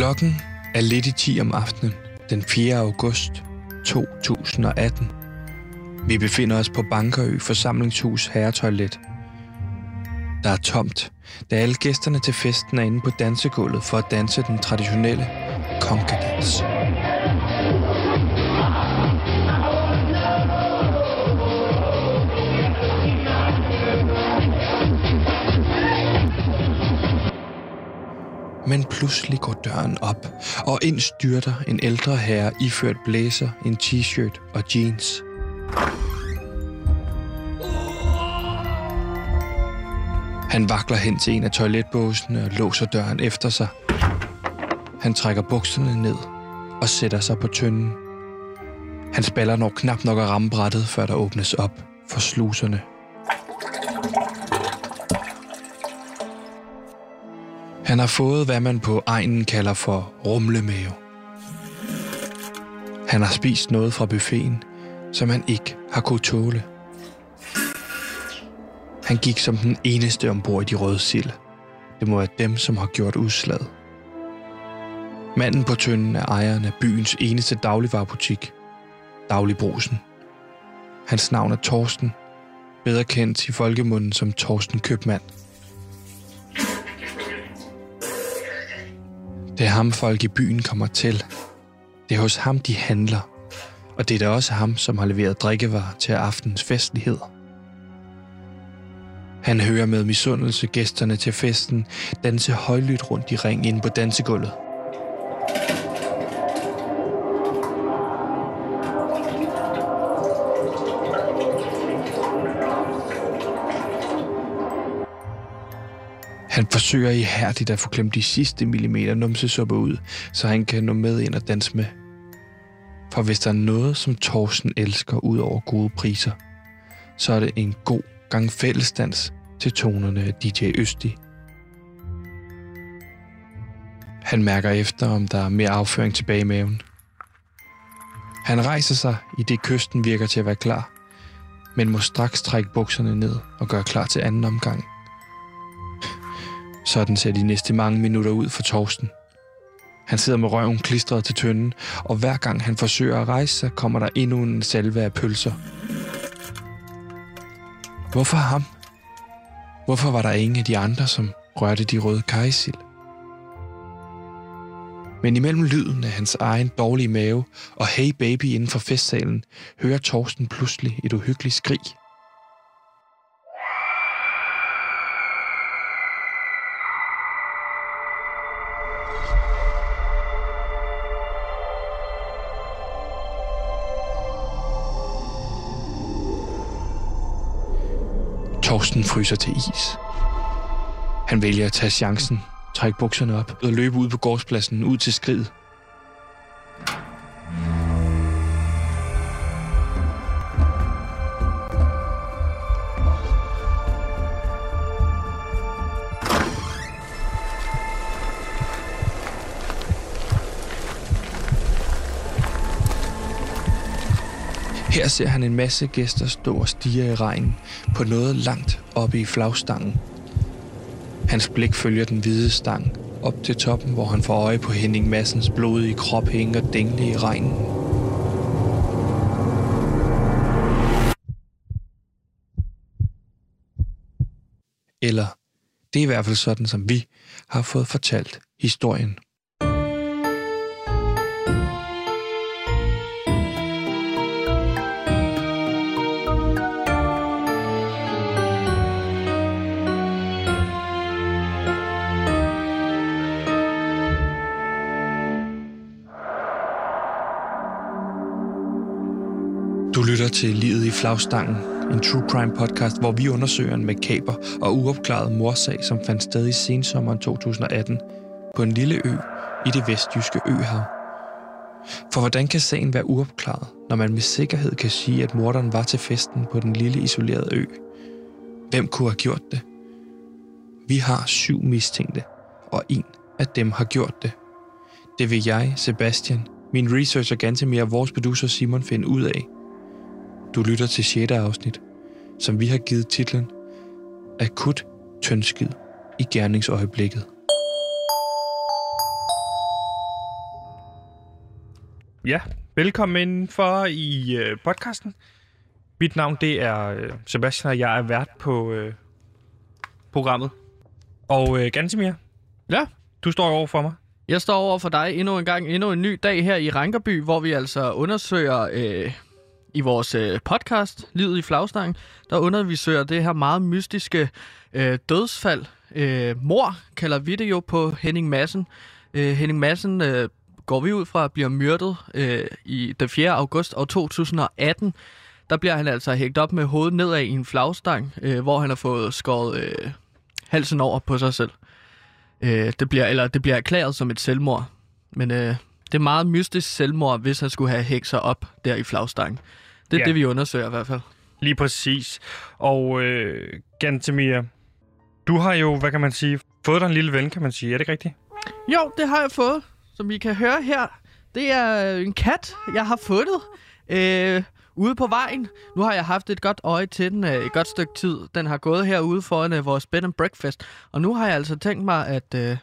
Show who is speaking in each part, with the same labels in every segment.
Speaker 1: Klokken er lidt i 10 om aftenen den 4. august 2018. Vi befinder os på Bankerø Forsamlingshus Herretoilet. Der er tomt, da alle gæsterne til festen er inde på dansegulvet for at danse den traditionelle konkadans. Men pludselig går døren op, og ind styrter en ældre herre iført blæser, en t-shirt og jeans. Han vakler hen til en af toiletbåsene og låser døren efter sig. Han trækker bukserne ned og sætter sig på tynden. Han spaller når knap nok at ramme brættet, før der åbnes op for sluserne. Han har fået, hvad man på egnen kalder for rumlemave. Han har spist noget fra buffeten, som han ikke har kunnet tåle. Han gik som den eneste ombord i de røde sild. Det må være dem, som har gjort udslaget. Manden på tønden er ejeren af byens eneste dagligvarerbutik, Dagligbrusen. Hans navn er Torsten, bedre kendt i folkemunden som Torsten Købmand. Det er ham, folk i byen kommer til. Det er hos ham, de handler. Og det er da også ham, som har leveret drikkevarer til aftens festligheder. Han hører med misundelse gæsterne til festen danse højlydt rundt i ring ind på dansegulvet. Han forsøger ihærdigt at få klemt de sidste millimeter numsesuppe ud, så han kan nå med ind og danse med. For hvis der er noget, som Thorsten elsker ud over gode priser, så er det en god gang fællesdans til tonerne af DJ Østi. Han mærker efter, om der er mere afføring tilbage i maven. Han rejser sig, i det kysten virker til at være klar, men må straks trække bukserne ned og gøre klar til anden omgang. Sådan ser de næste mange minutter ud for Torsten. Han sidder med røven klistret til tønden, og hver gang han forsøger at rejse sig, kommer der endnu en salve af pølser. Hvorfor ham? Hvorfor var der ingen af de andre, som rørte de røde kajsild? Men imellem lyden af hans egen dårlige mave og hey baby inden for festsalen, hører Torsten pludselig et uhyggeligt skrig – Torsten fryser til is. Han vælger at tage chancen, trække bukserne op og løbe ud på gårdspladsen ud til skridet. Her ser han en masse gæster stå og stige i regnen på noget langt oppe i flagstangen. Hans blik følger den hvide stang op til toppen, hvor han får øje på Henning Massens blodige krop hænge og dingle i regnen. Eller det er i hvert fald sådan, som vi har fået fortalt historien. Til Livet i flagstangen, en true crime podcast, hvor vi undersøger en makaber og uopklaret morsag, som fandt sted i sensommeren 2018 på en lille ø i det vestjyske øhav. For hvordan kan sagen være uopklaret, når man med sikkerhed kan sige, at morderen var til festen på den lille isolerede ø? Hvem kunne have gjort det? Vi har syv mistænkte, og en af dem har gjort det. Det vil jeg, Sebastian, min researcher Gantemir og vores producer Simon finde ud af – du lytter til 6. afsnit, som vi har givet titlen Akut tyndskid i gerningsøjeblikket.
Speaker 2: Ja, velkommen for i øh, podcasten. Mit navn det er øh, Sebastian, og jeg er vært på øh, programmet. Og øh, Gansimir,
Speaker 3: Ja,
Speaker 2: du står over for mig.
Speaker 3: jeg står over for dig endnu en gang, endnu en ny dag her i Rankerby, hvor vi altså undersøger øh, i vores øh, podcast, Livet i Flagstangen, der undersøger det her meget mystiske øh, dødsfald. Øh, mor kalder vi det jo på Henning Madsen. Øh, Henning Madsen øh, går vi ud fra bliver myrdet øh, i den 4. august år 2018. Der bliver han altså hængt op med hovedet nedad i en flagstang, øh, hvor han har fået skåret øh, halsen over på sig selv. Øh, det, bliver, eller det bliver erklæret som et selvmord. Men øh, det er meget mystisk selvmord, hvis han skulle have hængt sig op der i flagstangen. Det er
Speaker 2: Ja.
Speaker 3: det, vi undersøger i hvert fald.
Speaker 2: Lige præcis. Og øh, Gansimir, du har jo, hvad kan man sige, fået dig en lille ven, kan man sige. Er det ikke rigtigt?
Speaker 3: Jo, det har jeg fået. Som I kan høre her, det er en kat, jeg har fundet øh, ude på vejen. Nu har jeg haft et godt øje til den øh, et godt stykke tid. Den har gået herude foran øh, vores bed and breakfast. Og nu har jeg altså tænkt mig, at øh,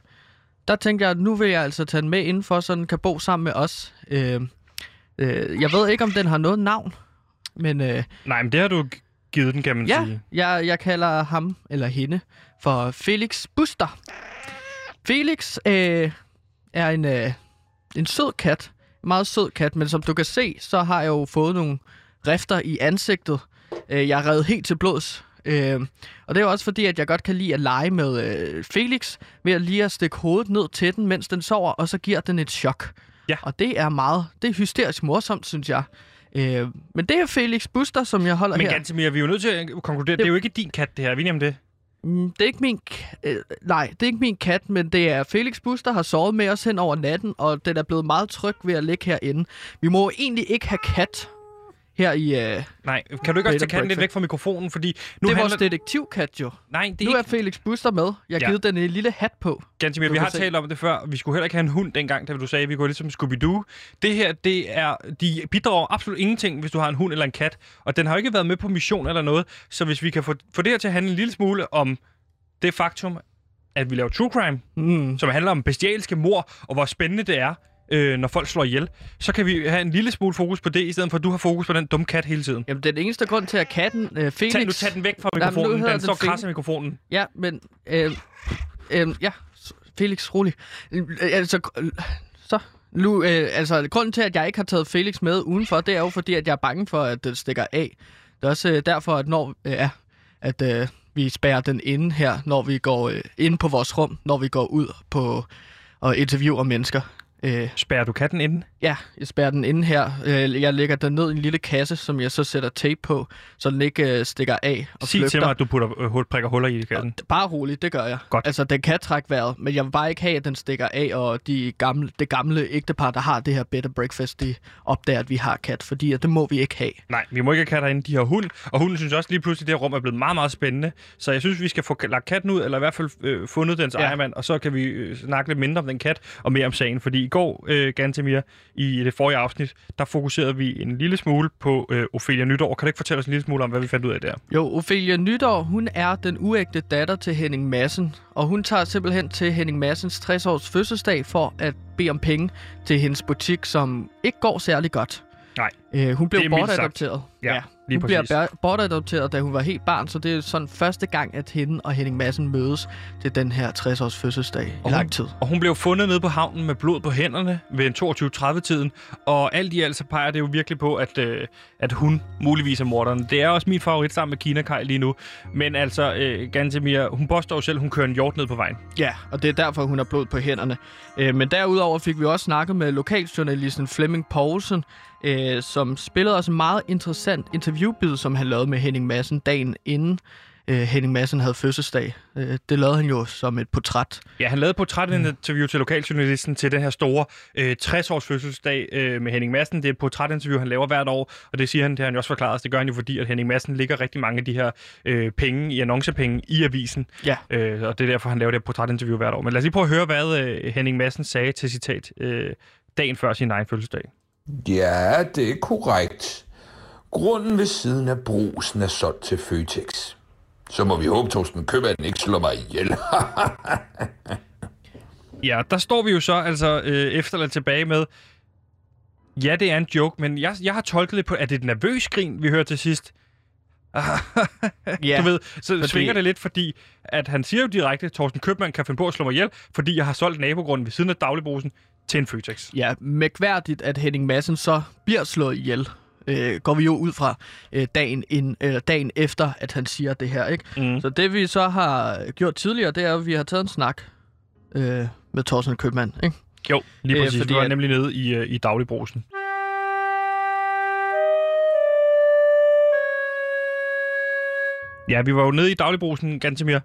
Speaker 3: der tænkte jeg, at nu vil jeg altså tage den med indenfor, så den kan bo sammen med os. Øh, øh, jeg ved ikke, om den har noget navn, men øh,
Speaker 2: Nej, men det har du givet den, kan man
Speaker 3: Ja,
Speaker 2: sige.
Speaker 3: jeg, jeg kalder ham eller hende for Felix Buster. Felix øh, er en, øh, en sød kat. En meget sød kat, men som du kan se, så har jeg jo fået nogle rifter i ansigtet. Øh, jeg er revet helt til blods. Øh, og det er jo også fordi, at jeg godt kan lide at lege med øh, Felix, ved at lige at stikke hovedet ned til den, mens den sover, og så giver den et chok.
Speaker 2: Ja.
Speaker 3: Og det er meget, det er hysterisk morsomt, synes jeg. Øh, men det er Felix Buster, som jeg holder
Speaker 2: Men
Speaker 3: her.
Speaker 2: Gansimir, vi er jo nødt til at konkludere, det er jo ikke din kat, det her. Er vi enige om det?
Speaker 3: Mm, Det er ikke min øh, nej, det er ikke min kat, men det er Felix Bus, der har sovet med os hen over natten, og den er blevet meget tryg ved at ligge herinde. Vi må jo egentlig ikke have kat her i... Øh,
Speaker 2: Nej, kan du ikke også tage katten lidt væk fra mikrofonen, fordi nu
Speaker 3: det er
Speaker 2: handler...
Speaker 3: vores detektivkat jo.
Speaker 2: Nej, det er
Speaker 3: Nu
Speaker 2: ikke...
Speaker 3: er Felix Buster med. Jeg har
Speaker 2: Ja.
Speaker 3: givet den en lille hat på.
Speaker 2: Gansimir, vi har
Speaker 3: se.
Speaker 2: talt om det før. Vi skulle heller ikke have en hund dengang, da du sagde, at vi går lidt som Scooby-Doo. Det her, det er, de bidrager absolut ingenting, hvis du har en hund eller en kat. Og den har jo ikke været med på mission eller noget. Så hvis vi kan få, få det her til at handle en lille smule om det faktum, at vi laver true crime,
Speaker 3: Mm.
Speaker 2: som handler om bestialske mor, og hvor spændende det er, øh, når folk slår ihjel, så kan vi have en lille smule fokus på det, i stedet for at du har fokus på den dumme kat hele tiden.
Speaker 3: Jamen, den eneste grund til, at katten øh, Felix...
Speaker 2: Tag, nu tag den væk fra mikrofonen.
Speaker 3: hedder
Speaker 2: Den
Speaker 3: den
Speaker 2: står af mikrofonen.
Speaker 3: Ja, men... Øh, øh, ja, Felix, rolig. Øh, altså, så... Nu, øh, altså, grunden til, at jeg ikke har taget Felix med udenfor, det er jo fordi, at jeg er bange for, at den stikker af. Det er også øh, derfor, at når... Øh, ja, at øh, vi spærrer den inde her, når vi går øh, ind på vores rum, når vi går ud på og interviewer mennesker. Øh,
Speaker 2: Spærrer du katten inde?
Speaker 3: ja, jeg spærrer den inde her. Øh, jeg lægger den ned i en lille kasse, som jeg så sætter tape på, så den ikke øh, stikker af og
Speaker 2: Sig
Speaker 3: flygter.
Speaker 2: til mig, at du putter øh, prikker huller i katten.
Speaker 3: Bare roligt, det gør jeg.
Speaker 2: Godt.
Speaker 3: Altså, den kan trække vejret, men jeg vil bare ikke have, at den stikker af, og de gamle, det gamle ægtepar, der har det her bed breakfast, de opdager, at vi har kat, fordi at det må vi ikke have.
Speaker 2: Nej, vi må ikke have katter inde. De har hund, og hunden synes også lige pludselig, at det her rum er blevet meget, meget spændende. Så jeg synes, vi skal få lagt katten ud, eller i hvert fald øh, fundet dens. Ja. ejermand, og så kan vi øh, snakke lidt mindre om den kat, og mere om sagen. Fordi i går, øh, Gantemir, i det forrige afsnit, der fokuserede vi en lille smule på øh, Ophelia Nytår. Kan du ikke fortælle os en lille smule om, hvad vi fandt ud af der?
Speaker 3: Jo, Ophelia Nytår, hun er den uægte datter til Henning Madsen, og hun tager simpelthen til Henning Madsens 60-års fødselsdag for at bede om penge til hendes butik, som ikke går særlig godt.
Speaker 2: Nej.
Speaker 3: Øh, hun blev
Speaker 2: er
Speaker 3: bortadopteret.
Speaker 2: Ja, lige
Speaker 3: hun bliver
Speaker 2: præcis.
Speaker 3: bær- bortadopteret, da hun var helt barn, så det er sådan første gang, at hende og Henning Madsen mødes til den her 60-års fødselsdag i
Speaker 2: Og
Speaker 3: lang
Speaker 2: hun-
Speaker 3: tid.
Speaker 2: Og hun blev fundet nede på havnen med blod på hænderne ved en 22.30-tiden. Og alt i alt så peger det jo virkelig på, at, øh, at hun muligvis er morderen. Det er også min favorit sammen med Kina Kai lige nu. Men altså, øh, Gantemir, hun påstår jo selv, at hun kører en hjort ned på vejen.
Speaker 3: Ja, og det er derfor, hun har blod på hænderne. Øh, men derudover fik vi også snakket med lokaljournalisten Flemming Poulsen, øh, som spillede også en meget interessant interviewbid, som han lavede med Henning Madsen dagen inden øh, Henning Madsen havde fødselsdag. Øh, det lavede han jo som et portræt.
Speaker 2: Ja, han lavede et portrætinterview til lokaljournalisten til den her store øh, 60-års fødselsdag øh, med Henning Madsen. Det er et portrætinterview, han laver hvert år, og det siger han, det har han jo også forklaret. Det gør han jo, fordi at Henning Madsen ligger rigtig mange af de her øh, penge i annoncepenge i avisen.
Speaker 3: Ja.
Speaker 2: Øh, og det er derfor, han laver det her portrætinterview hvert år. Men lad os lige prøve at høre, hvad øh, Henning Madsen sagde til citat øh, dagen før sin egen fødselsdag.
Speaker 4: Ja, det er korrekt. Grunden ved siden af brusen er solgt til Føtex. Så må vi håbe, Torsten Købmanden ikke slår mig ihjel.
Speaker 2: Ja, der står vi jo så altså øh, efterladt tilbage med, Ja, det er en joke, men jeg, jeg har tolket det på, at det er et nervøs grin, vi hører til sidst.
Speaker 3: Ja,
Speaker 2: Du ved, så
Speaker 3: fordi-
Speaker 2: svinger det lidt, fordi at han siger jo direkte, at Thorsten Købmann kan finde på at slå mig ihjel, fordi jeg har solgt nabogrunden ved siden af dagligbrusen til en Føtex.
Speaker 3: ja, mærkværdigt, at Henning Madsen så bliver slået ihjel. Øh, går vi jo ud fra øh, dagen, ind, øh, dagen efter, at han siger det her. ikke?
Speaker 2: Mm.
Speaker 3: Så det vi så har gjort tidligere, det er, at vi har taget en snak øh, med Thorsten Købmann. Ikke?
Speaker 2: Jo, lige
Speaker 3: Øh,
Speaker 2: præcis.
Speaker 3: fordi
Speaker 2: Vi var
Speaker 3: at-
Speaker 2: nemlig nede i, øh, i dagligbrusen. Ja, vi var jo nede i dagligbrusen, Gantemir.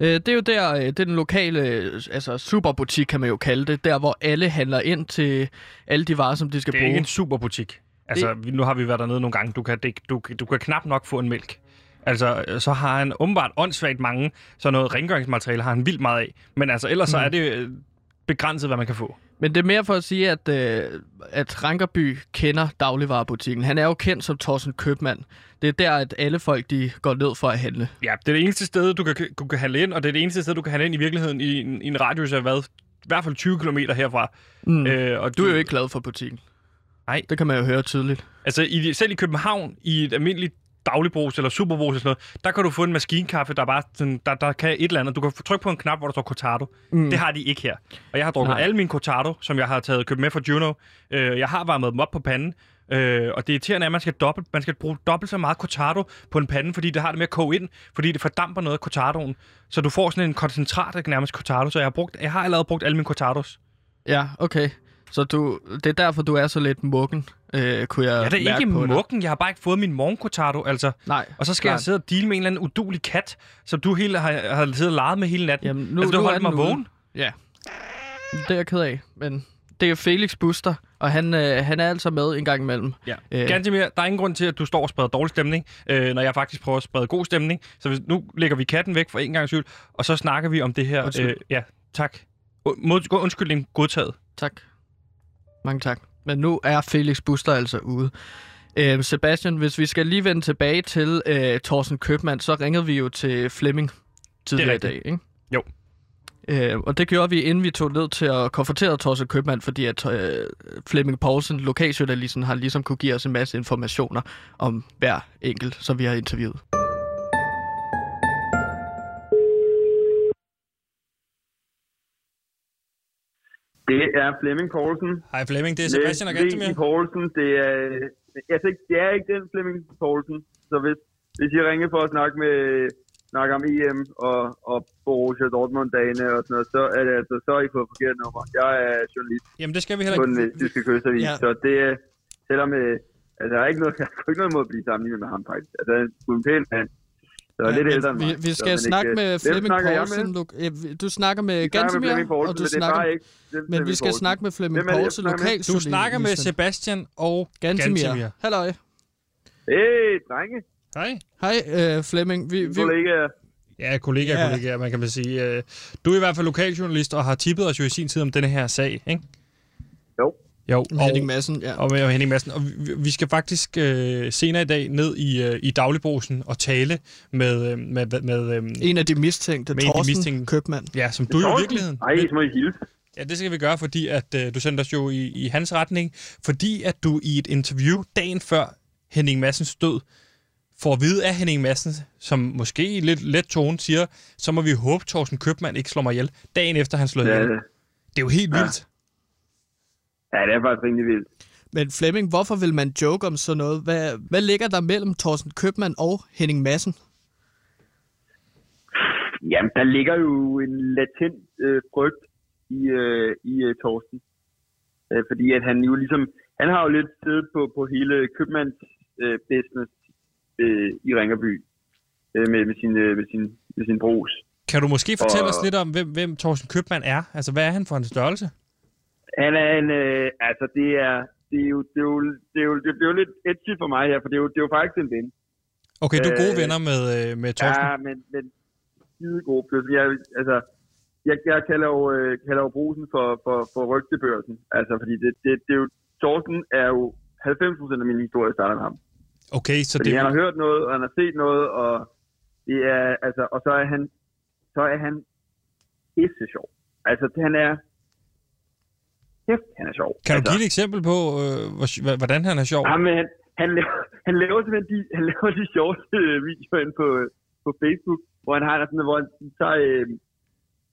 Speaker 3: Øh, det er jo der, øh, det er den lokale øh, altså superbutik, kan man jo kalde det. Der, hvor alle handler ind til alle de varer, som de skal
Speaker 2: Det er
Speaker 3: bruge.
Speaker 2: ikke en superbutik. Altså, vi, nu har vi været dernede nogle gange. Du kan, det, du, du kan knap nok få en mælk. Altså, øh, så har han åbenbart åndssvagt mange, så noget rengøringsmateriale har han vildt meget af. Men altså, ellers mm. så er det begrænset, hvad man kan få.
Speaker 3: Men det er mere for at sige, at, øh, at Rankerby kender dagligvarerbutikken. Han er jo kendt som Thorsten Købmand. Det er der, at alle folk de går ned for at handle.
Speaker 2: Ja, det er det eneste sted, du kan, du kan handle ind, og det er det eneste sted, du kan handle ind i virkeligheden i en, i en radius af hvad? I hvert fald 20 km herfra.
Speaker 3: Mm.
Speaker 2: Øh, og
Speaker 3: Du er jo ikke glad for butikken.
Speaker 2: Nej.
Speaker 3: Det kan man jo høre tydeligt.
Speaker 2: Altså, i, selv i København, i et almindeligt dagligbrus eller superbrus eller sådan noget, der kan du få en maskinkaffe, der bare sådan, der, der kan et eller andet. Du kan trykke på en knap, hvor der står Cortado. Mm. Det har de ikke her. Og jeg har drukket
Speaker 3: Nej.
Speaker 2: alle mine Cortado, som jeg har taget købt med fra Juno. Øh, jeg har varmet dem op på panden. Øh, og det irriterende er, at man skal, dobbelt, man skal bruge dobbelt så meget Cortado på en pande, fordi det har det med at koge ind, fordi det fordamper noget af Cortadoen. Så du får sådan en koncentrat af nærmest Cortado. Så jeg har, brugt, jeg har allerede brugt alle mine Cortados.
Speaker 3: Ja, okay. Så du, det er derfor, du er så lidt mukken, øh, kunne jeg
Speaker 2: Ja, det er
Speaker 3: mærke
Speaker 2: ikke
Speaker 3: på dig.
Speaker 2: mukken. Jeg har bare ikke fået min morgen Cortado, altså.
Speaker 3: Nej.
Speaker 2: Og så skal jeg
Speaker 3: klart.
Speaker 2: sidde og deale med en eller anden udulig kat, som du hele har, har siddet og leget med hele natten.
Speaker 3: Jamen, nu,
Speaker 2: altså, du
Speaker 3: nu
Speaker 2: holdt mig
Speaker 3: ude.
Speaker 2: vågen.
Speaker 3: Ja. Det er jeg ked af, men det er Felix Buster, og han, øh, han er altså med en gang imellem.
Speaker 2: Ja.
Speaker 3: Øh.
Speaker 2: Øh. Gantemir, der er ingen grund til, at du står og spreder dårlig stemning, øh, når jeg faktisk prøver at sprede god stemning. Så hvis, nu lægger vi katten væk for en gang skyld, og så snakker vi om det her.
Speaker 3: Undskyld.
Speaker 2: Øh, ja, tak. Mod, undskyldning godtaget.
Speaker 3: Tak. Mange tak. Men nu er Felix Buster altså ude. Øh, Sebastian, hvis vi skal lige vende tilbage til øh, Thorsten Købmann, så ringede vi jo til Flemming tidligere i dag, ikke?
Speaker 2: Jo.
Speaker 3: Øh, og det gjorde vi, inden vi tog ned til at konfrontere Thorsten Købmann, fordi at øh, Flemming Poulsen, lokaljournalisten, har ligesom kunne give os en masse informationer om hver enkelt, som vi har interviewet.
Speaker 5: Det er Flemming Poulsen.
Speaker 2: Hej Flemming, det er Sebastian og Gantemir.
Speaker 5: Poulsen, det er, altså, det er ikke den Flemming Poulsen. Så hvis, hvis I ringer for at snakke med snakke om EM og, og Borussia Dortmund-dagene og sådan noget, så er det altså, så er I på forkert nummer. Jeg er journalist
Speaker 2: Jamen, det skal vi heller
Speaker 5: på den
Speaker 2: ikke.
Speaker 5: tyske kystavis,
Speaker 3: Ja.
Speaker 5: så det er, selvom, øh, altså, jeg har ikke noget, jeg har ikke noget mod at blive sammenlignet med ham, faktisk. Altså, han er en pæn mand. Så er lidt ældre end
Speaker 3: vi,
Speaker 5: mig.
Speaker 3: vi
Speaker 5: så,
Speaker 3: skal
Speaker 5: men
Speaker 3: snakke
Speaker 5: ikke-
Speaker 3: med
Speaker 5: Hvem
Speaker 3: Flemming Poulsen.
Speaker 5: med?
Speaker 3: Øh, du snakker med
Speaker 5: Vi med
Speaker 3: Gantemir, og du
Speaker 5: men er
Speaker 3: snakker...
Speaker 5: bare ikke den
Speaker 3: Men vi skal
Speaker 5: Poulsen.
Speaker 3: snakke med Flemming Poulsen,
Speaker 5: med?
Speaker 2: Du snakker med. Sebastian og
Speaker 3: Gantemir. Halløj.
Speaker 5: Hey, drenge,
Speaker 2: Hej.
Speaker 3: Hej, øh, Flemming. Vi, vi,
Speaker 5: kollegaer.
Speaker 2: Ja, kollega,
Speaker 3: Ja.
Speaker 2: kollega, man kan man sige. Øh, Du er i hvert fald lokaljournalist og har tippet os jo i sin tid om denne her sag, ikke?
Speaker 5: Jo.
Speaker 2: Og,
Speaker 3: Henning Madsen, ja.
Speaker 2: og med Henning Madsen. Og vi, vi skal faktisk øh, senere i dag ned i, øh, i dagligbrusen og tale med, øh, med, med, med øh,
Speaker 3: En af de mistænkte,
Speaker 2: Med en af de
Speaker 3: Thorsten
Speaker 2: mistænkte.
Speaker 3: Købmann.
Speaker 2: ja, som du jo i virkeligheden.
Speaker 5: Ej, så må I hilse.
Speaker 2: Ja, det skal vi gøre, fordi at øh, du sendte os jo i, i hans retning, fordi at du i et interview dagen før Henning Massens død, får at vide af Henning Madsen, som måske i lidt let tone siger, så må vi håbe, Thorsten Købmann ikke slår mig ihjel, dagen efter han slår
Speaker 5: Ja,
Speaker 2: ihjel.
Speaker 5: det,
Speaker 2: Det er jo helt vildt.
Speaker 5: Ja, det er faktisk rimelig vildt.
Speaker 3: Men Flemming, hvorfor vil man joke om sådan noget? Hvad, hvad ligger der mellem Thorsten Købmann og Henning Madsen?
Speaker 5: Jamen, der ligger jo en latent øh, frygt i, øh, i øh, Torsten. Øh, fordi at han jo ligesom, han har jo lidt siddet på, på hele købmands øh, business øh, i Ringerby øh, med, med, sin, øh, med, sin, med sin brus.
Speaker 2: Kan du måske fortælle
Speaker 5: Og-
Speaker 2: os lidt om, hvem, hvem Thorsten Købmann er? Altså, hvad er han for en størrelse?
Speaker 5: Han er en, øh, altså det er, det er jo, det er jo, det er jo, det bliver jo lidt edgy for mig her, for det er jo, det er jo faktisk en ven.
Speaker 2: Okay, du er gode
Speaker 5: Øh,
Speaker 2: venner med, øh, med Thorsten.
Speaker 5: Ja, men, men skide god. Plus, jeg, altså, jeg, jeg kalder jo, øh, kalder jo brusen for, for, for rygtebørsen. Altså, fordi det, det, det er jo, Thorsten er jo 90% af min historie starter med ham.
Speaker 2: Okay, så
Speaker 5: Fordi
Speaker 2: det,
Speaker 5: han har hørt noget, og han har set noget, og det er, altså, og så er han, så er han pisse sjov. Altså, han er, kæft, han er sjov.
Speaker 2: Kan du give et eksempel på, øh, hvordan han er sjov?
Speaker 5: Ham, han, han, laver, han laver simpelthen de, han laver de sjoveste øh, videoer inde på, øh, på Facebook, hvor han har sådan, hvor han tager, øh,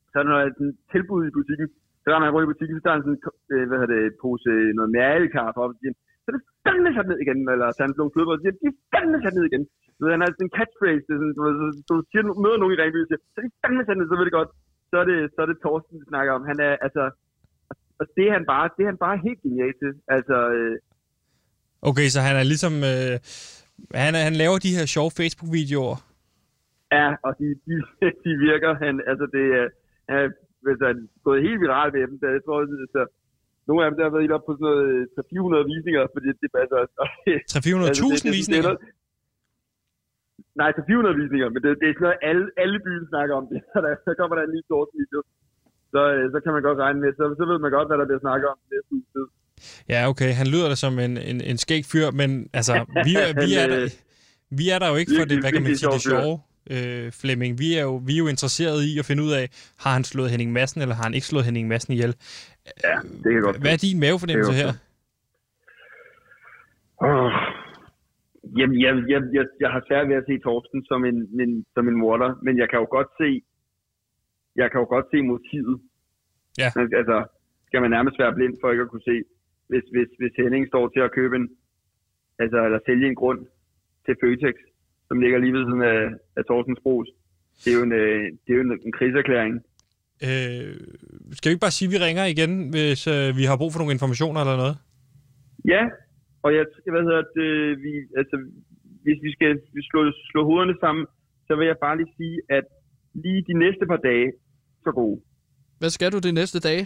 Speaker 5: så er der noget sådan, tilbud i butikken. Så når han går i butikken, så tager han sådan, øh, hvad hedder det, pose noget mærkelkaffe op, og siger, så er det fandme sat ned igen, eller så han nogle flødeboller, og siger, de er fandme sat ned igen. Så han har sådan en catchphrase, det er sådan, ved, så, så du siger, møder nogen i Ringby, og siger, så er de fandme sat ned, så ved det godt. Så er det, så er det Torsten, vi snakker om. Han er, altså, og det er han bare, det er han bare helt genial til. Altså, øh,
Speaker 2: Okay, så han er ligesom... Øh, han, han laver de her sjove Facebook-videoer.
Speaker 5: Ja, og de, de, de virker, han, altså det er, han altså, han er gået helt viralt med dem, der, jeg tror, altså, nogle af dem der har været helt op på sådan noget øh, 300-400 visninger, fordi det passer også. Og det-
Speaker 2: 300.000
Speaker 5: altså, er
Speaker 2: visninger.
Speaker 5: Nej, til 400 visninger, men det, det er sådan noget, alle, alle byen snakker om det. Så, der, så kommer der en ny sort video. Så, øh, så kan man godt regne med, så, så ved man godt, hvad der bliver snakket om næste uge tid.
Speaker 2: Ja, okay. Han lyder da som en, en, en skæg fyr, men altså, vi, er- vi, er der, vi er der jo ikke for det, hvad kan man sige, det sjove, øh, Flemming. Vi er, jo, vi er jo interesseret i at finde ud af, har han slået Henning Madsen, eller har han ikke slået Henning Madsen ihjel?
Speaker 5: Ja, det kan godt
Speaker 2: Hvad er din mavefornemmelse
Speaker 5: er
Speaker 2: her?
Speaker 5: Oh. Jamen, jeg, jeg, jeg, jeg har svært ved at se Torsten som en, en, som en morder, men jeg kan jo godt se, jeg kan jo godt se motivet.
Speaker 2: Ja.
Speaker 5: Men, Altså, skal man nærmest være blind for ikke at kunne se, hvis, hvis, hvis Henning står til at købe en, altså, eller sælge en grund til Føtex, som ligger lige ved siden af, af Torstens Bros. Det er jo en, øh, det er jo en, en kriserklæring.
Speaker 2: Øh, skal vi ikke bare sige, at vi ringer igen, hvis øh, vi har brug for nogle informationer eller noget?
Speaker 5: Ja, og jeg, hvad hedder det, vi, altså, hvis vi skal slå, slå hovederne sammen, så vil jeg bare lige sige, at lige de næste par dage, så gode.
Speaker 3: Hvad skal du de næste dage?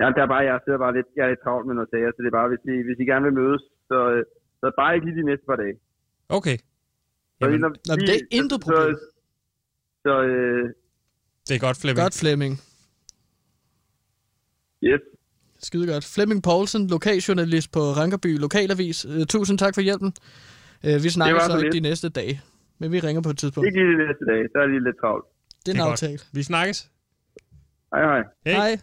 Speaker 5: Ja, der er bare, jeg sidder bare lidt, jeg er lidt travlt med noget sager, så det er bare, hvis I, hvis I gerne vil mødes, så, øh, så bare ikke lige de næste par dage.
Speaker 2: Okay.
Speaker 5: Så,
Speaker 2: Jamen,
Speaker 5: når,
Speaker 3: Nå, det er intet problem.
Speaker 5: Så, så øh,
Speaker 2: det er godt, Flemming.
Speaker 3: Godt, Flemming.
Speaker 5: yes.
Speaker 3: Skide godt. Flemming Poulsen, lokaljournalist på Rankerby Lokalavis. Uh, tusind tak for hjælpen. Uh, vi snakker så
Speaker 5: så
Speaker 3: ikke de næste dage, men vi ringer på et tidspunkt.
Speaker 5: Ikke lige de næste dage, så er det lige lidt travlt.
Speaker 3: Det er en
Speaker 2: Det er godt.
Speaker 3: aftale.
Speaker 2: Vi snakkes.
Speaker 5: Hej hej.
Speaker 2: Hej.
Speaker 3: Hej.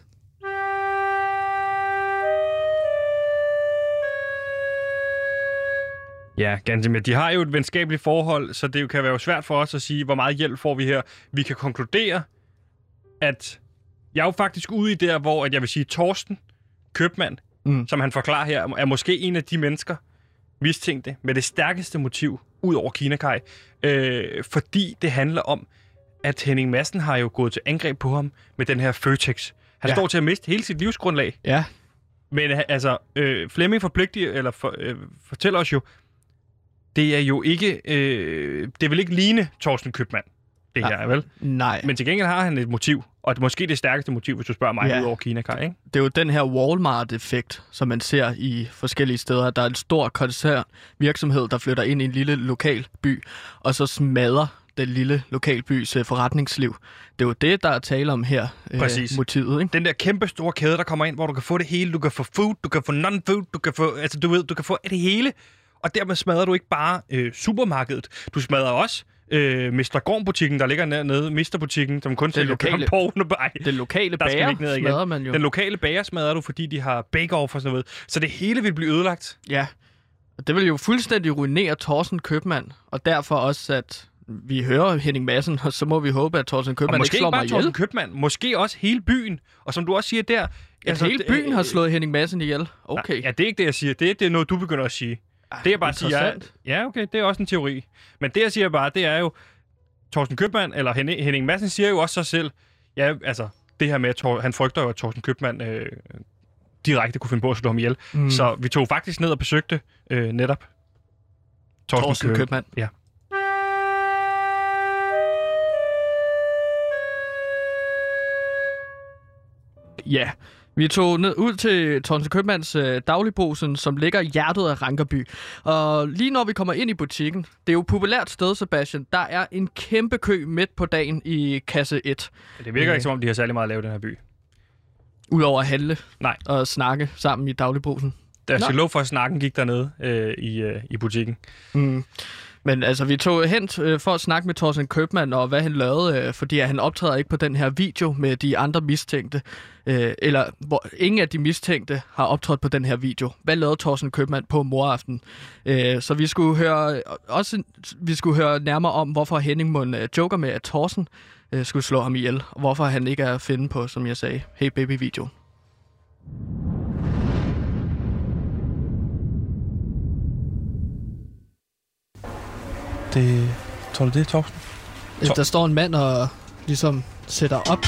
Speaker 2: Ja, ganske med. De har jo et venskabeligt forhold, så det jo kan være jo svært for os at sige, hvor meget hjælp får vi her. Vi kan konkludere, at jeg er jo faktisk ude i der, hvor at jeg vil sige, Torsten Købmand,
Speaker 3: mm.
Speaker 2: som han forklarer her, er måske en af de mennesker, mistænkte, med det stærkeste motiv ud over Kinakaj. Øh, fordi det handler om, at Henning Madsen har jo gået til angreb på ham med den her Føtex. Han
Speaker 3: Ja.
Speaker 2: står til at miste hele sit livsgrundlag.
Speaker 3: Ja,
Speaker 2: Men øh, altså, øh, Flemming forpligtiger, eller for, øh, fortæller os jo, det er jo ikke, øh, det vil ikke ligne Torsten Købmand, det her, vel?
Speaker 3: nej.
Speaker 2: Men til gengæld har han et motiv, og det måske det stærkeste motiv, hvis du spørger mig,
Speaker 3: Ja.
Speaker 2: ud over Kina, Kai, ikke?
Speaker 3: det er jo den her Walmart-effekt, som man ser i forskellige steder. Der er en stor koncern virksomhed, der flytter ind i en lille lokal by, og så smadrer den lille lokalbys øh, forretningsliv. Det er jo det, der er tale om her, øh,
Speaker 2: Præcis.
Speaker 3: motivet. Ikke?
Speaker 2: Den der kæmpe store kæde, der kommer ind, hvor du kan få det hele. Du kan få food, du kan få non-food, du kan få, altså du ved, du kan få det hele. Og dermed smadrer du ikke bare øh, supermarkedet. Du smadrer også øh, Mr. Gorm-butikken, der ligger nede, Mr-butikken, som kun sælger
Speaker 3: lokale-
Speaker 2: porno. Ej,
Speaker 3: Den lokale
Speaker 2: Der
Speaker 3: bager
Speaker 2: ned igen.
Speaker 3: smadrer man jo.
Speaker 2: Den lokale bager smadrer du, fordi de har bake-off og sådan noget. Så det hele vil blive ødelagt.
Speaker 3: Ja, og det vil jo fuldstændig ruinere Thorsten Købmand, og derfor også, at vi hører Henning Madsen, og så må vi håbe, at Thorsten
Speaker 2: Og
Speaker 3: Købmand ikke
Speaker 2: måske
Speaker 3: slår
Speaker 2: ikke bare
Speaker 3: mig
Speaker 2: Købmand, måske også hele byen. Og som du også siger der...
Speaker 3: Altså, hele byen har slået Henning Madsen ihjel. Okay.
Speaker 2: Ja, det er ikke det, jeg siger. Det er, det er noget, du begynder at sige. Det jeg bare siger er. Ja, okay, det er også en teori. Men det, jeg siger bare, det er jo... Torsten Købmand, eller Henning, Henning Madsen, siger jo også sig selv... Ja, altså, det her med, at Tor, han frygter jo, at Torsten Købmand øh, direkte kunne finde på at slå ham ihjel. Mm. Så vi tog faktisk ned og besøgte øh, netop Torsten,
Speaker 3: Thorsten
Speaker 2: Køb-
Speaker 3: Købmand.
Speaker 2: Ja.
Speaker 3: Ja, vi tog ned ud til Thorsten Købmands øh, dagligbrugsen, som ligger i hjertet af Rankerby. Og lige når vi kommer ind i butikken, det er jo et populært sted, Sebastian, der er en kæmpe kø midt på dagen i kasse 1.
Speaker 2: Det virker ikke, som om de har særlig meget at lave i den her by.
Speaker 3: Udover at handle
Speaker 2: Nej.
Speaker 3: og snakke sammen i dagligbrusen.
Speaker 2: Der
Speaker 3: Nå.
Speaker 2: skal lov for, at snakken gik dernede øh, i, øh, i butikken.
Speaker 3: Mm. Men altså, vi tog hen øh, for at snakke med Thorsten Købmann og hvad han lavede, øh, fordi at han optræder ikke på den her video med de andre mistænkte. Øh, eller hvor ingen af de mistænkte har optrådt på den her video. Hvad lavede Thorsten Købmann på moraften? Så vi skulle høre også vi skulle høre nærmere om, hvorfor Henning Mund joker med, at Thorsten skulle slå ham ihjel. Og hvorfor han ikke er at finde på, som jeg sagde, Hey Baby-video.
Speaker 1: Det, tror du det, Torsten?
Speaker 3: Øh, Der står en mand og ligesom sætter op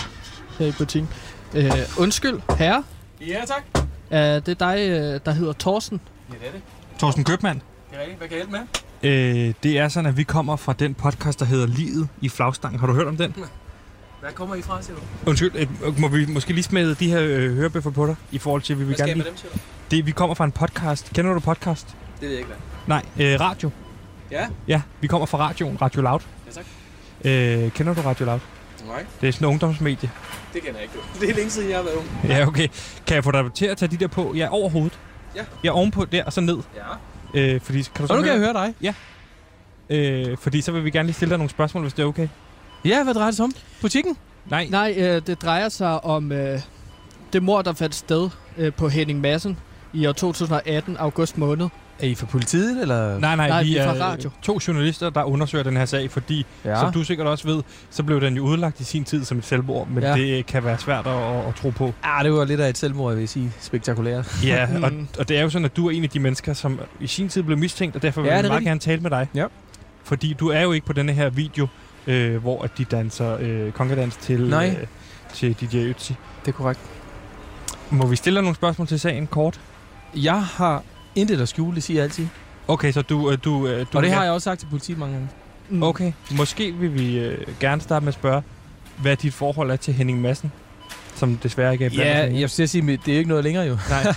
Speaker 3: her i butikken. Øh, undskyld, herre.
Speaker 6: Ja, tak.
Speaker 3: Er det dig, øh, der hedder Thorsten?
Speaker 6: Ja, det er det.
Speaker 2: Torsten Købmann.
Speaker 6: Det er rigtigt. Hvad kan jeg hjælpe med?
Speaker 2: Øh, det er sådan, at vi kommer fra den podcast, der hedder Livet i flagstangen. Har du hørt om den?
Speaker 6: Hvad kommer I fra, siger du?
Speaker 2: Undskyld, øh, må vi måske lige smide de her øh, hørebøffer på dig, i forhold til, at vi vil
Speaker 6: Hvad skal
Speaker 2: gerne
Speaker 6: jeg med
Speaker 2: lige...
Speaker 6: dem, siger du?
Speaker 2: Det, vi kommer fra en podcast. Kender du podcast?
Speaker 6: Det ved jeg ikke, hvad.
Speaker 2: Nej, øh, radio.
Speaker 6: Ja?
Speaker 2: Ja, vi kommer fra radioen, Radio Loud.
Speaker 6: Ja, tak.
Speaker 2: Øh, kender du Radio Loud?
Speaker 6: Nej,
Speaker 2: Det er sådan en ungdomsmedie.
Speaker 6: det kender jeg ikke. Det er længe siden, jeg har været ung.
Speaker 2: Ja, okay. Kan jeg få dig til at tage de der på? Ja, over hovedet.
Speaker 6: Ja.
Speaker 2: Ja, ovenpå der, og så ned.
Speaker 6: Ja.
Speaker 2: Øh, fordi, kan du
Speaker 7: Så nu kan jeg høre dig.
Speaker 2: Øh, fordi så vil vi gerne lige stille dig nogle spørgsmål, hvis det er okay.
Speaker 7: Ja, hvad drejer det sig om? Butikken?
Speaker 2: Nej,
Speaker 3: Nej, øh, det drejer sig om øh, det mor, der fandt sted øh, på Henning Madsen i år 2018, august måned.
Speaker 7: Er I fra politiet, eller?
Speaker 2: nej, nej,
Speaker 3: Nej,
Speaker 2: vi
Speaker 3: vi
Speaker 2: er
Speaker 3: fra radio.
Speaker 2: to journalister, der undersøger den her sag, fordi, ja.
Speaker 7: Ja.
Speaker 2: som du sikkert også ved, så blev den jo udlagt i sin tid som et selvmord, men ja.
Speaker 7: Ja.
Speaker 2: det kan være svært at, at, at tro på.
Speaker 7: Ah, det var lidt af et selvmord, jeg vil sige. Spektakulært.
Speaker 2: Ja, og,
Speaker 3: Mm.
Speaker 2: og det er jo sådan, at du er en af de mennesker, som i sin tid blev mistænkt, og derfor vil
Speaker 7: Ja,
Speaker 2: jeg
Speaker 7: det er
Speaker 2: meget
Speaker 7: rigtigt.
Speaker 2: gerne tale med dig.
Speaker 7: Ja.
Speaker 2: Fordi du er jo ikke på denne her video, øh, hvor at de danser øh, kongedans til,
Speaker 7: Nej.
Speaker 2: Øh, til DJ Ötzi.
Speaker 7: Det er korrekt.
Speaker 2: Må vi stille dig nogle spørgsmål til sagen kort?
Speaker 7: Jeg har intet at skjule, det siger jeg altid.
Speaker 2: Okay, så du... øh, du, øh, du
Speaker 7: Og det har jeg også sagt til politiet mange gange.
Speaker 3: Mm.
Speaker 2: Okay, måske vil vi øh, gerne starte med at spørge, hvad dit forhold er til Henning Madsen, som desværre ikke er blandt
Speaker 7: Ja, jeg skal sige, det er ikke noget længere jo.
Speaker 2: Nej.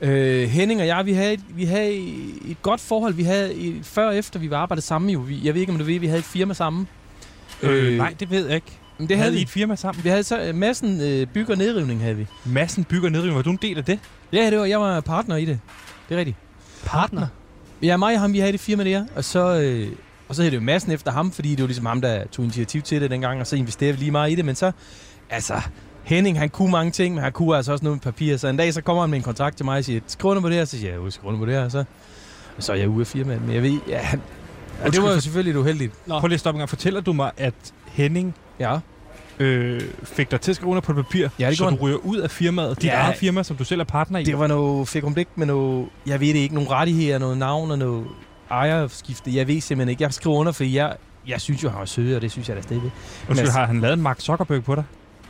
Speaker 7: øh, Henning og jeg, vi havde, et, vi havde et godt forhold. Vi havde et, før og efter, vi var arbejdet sammen jo. Vi, jeg ved ikke, om du ved, vi havde et firma sammen.
Speaker 2: Øh, nej, det ved jeg ikke.
Speaker 7: Men det havde
Speaker 2: I
Speaker 7: vi.
Speaker 2: et firma sammen?
Speaker 7: Vi havde så uh, massen øh, bygger nedrivning, havde vi.
Speaker 2: Madsen bygger nedrivning. Var du en del af det?
Speaker 7: Ja, det var, jeg var partner i det. Det er rigtigt.
Speaker 3: Partner.
Speaker 7: Ja, mig og ham, vi havde det firma der, og så, øh, og så hed det jo massen efter ham, fordi det var ligesom ham, der tog initiativ til det dengang, og så investerede vi lige meget i det, men så, altså, Henning, han kunne mange ting, men han kunne altså også noget med papir, så en dag, så kommer han med en kontrakt til mig og siger, skriv under på det her, så siger jeg, jo, skriv under på det her, og så, og så er jeg ude af firmaet, men jeg ved, ja, han, ja det var jo selvfølgelig uheldigt.
Speaker 3: Nå.
Speaker 2: Prøv lige at stoppe en gang. Fortæller du mig, at Henning
Speaker 7: Ja,
Speaker 2: øh, fik dig til at skrive under på et papir,
Speaker 7: Ja, det
Speaker 2: så du ryger ud af firmaet, dit
Speaker 7: Ja.
Speaker 2: eget firma, som du selv er partner i?
Speaker 7: det var noget, fik blik med noget, jeg ved det ikke, nogle rettigheder, noget navn og noget ejerskifte, jeg ved simpelthen ikke, jeg skriver under, for jeg, jeg synes jo, han var sød, og det synes jeg da stadigvæk.
Speaker 2: Undskyld,
Speaker 7: altså-
Speaker 2: har han lavet en Mark Zuckerberg på dig?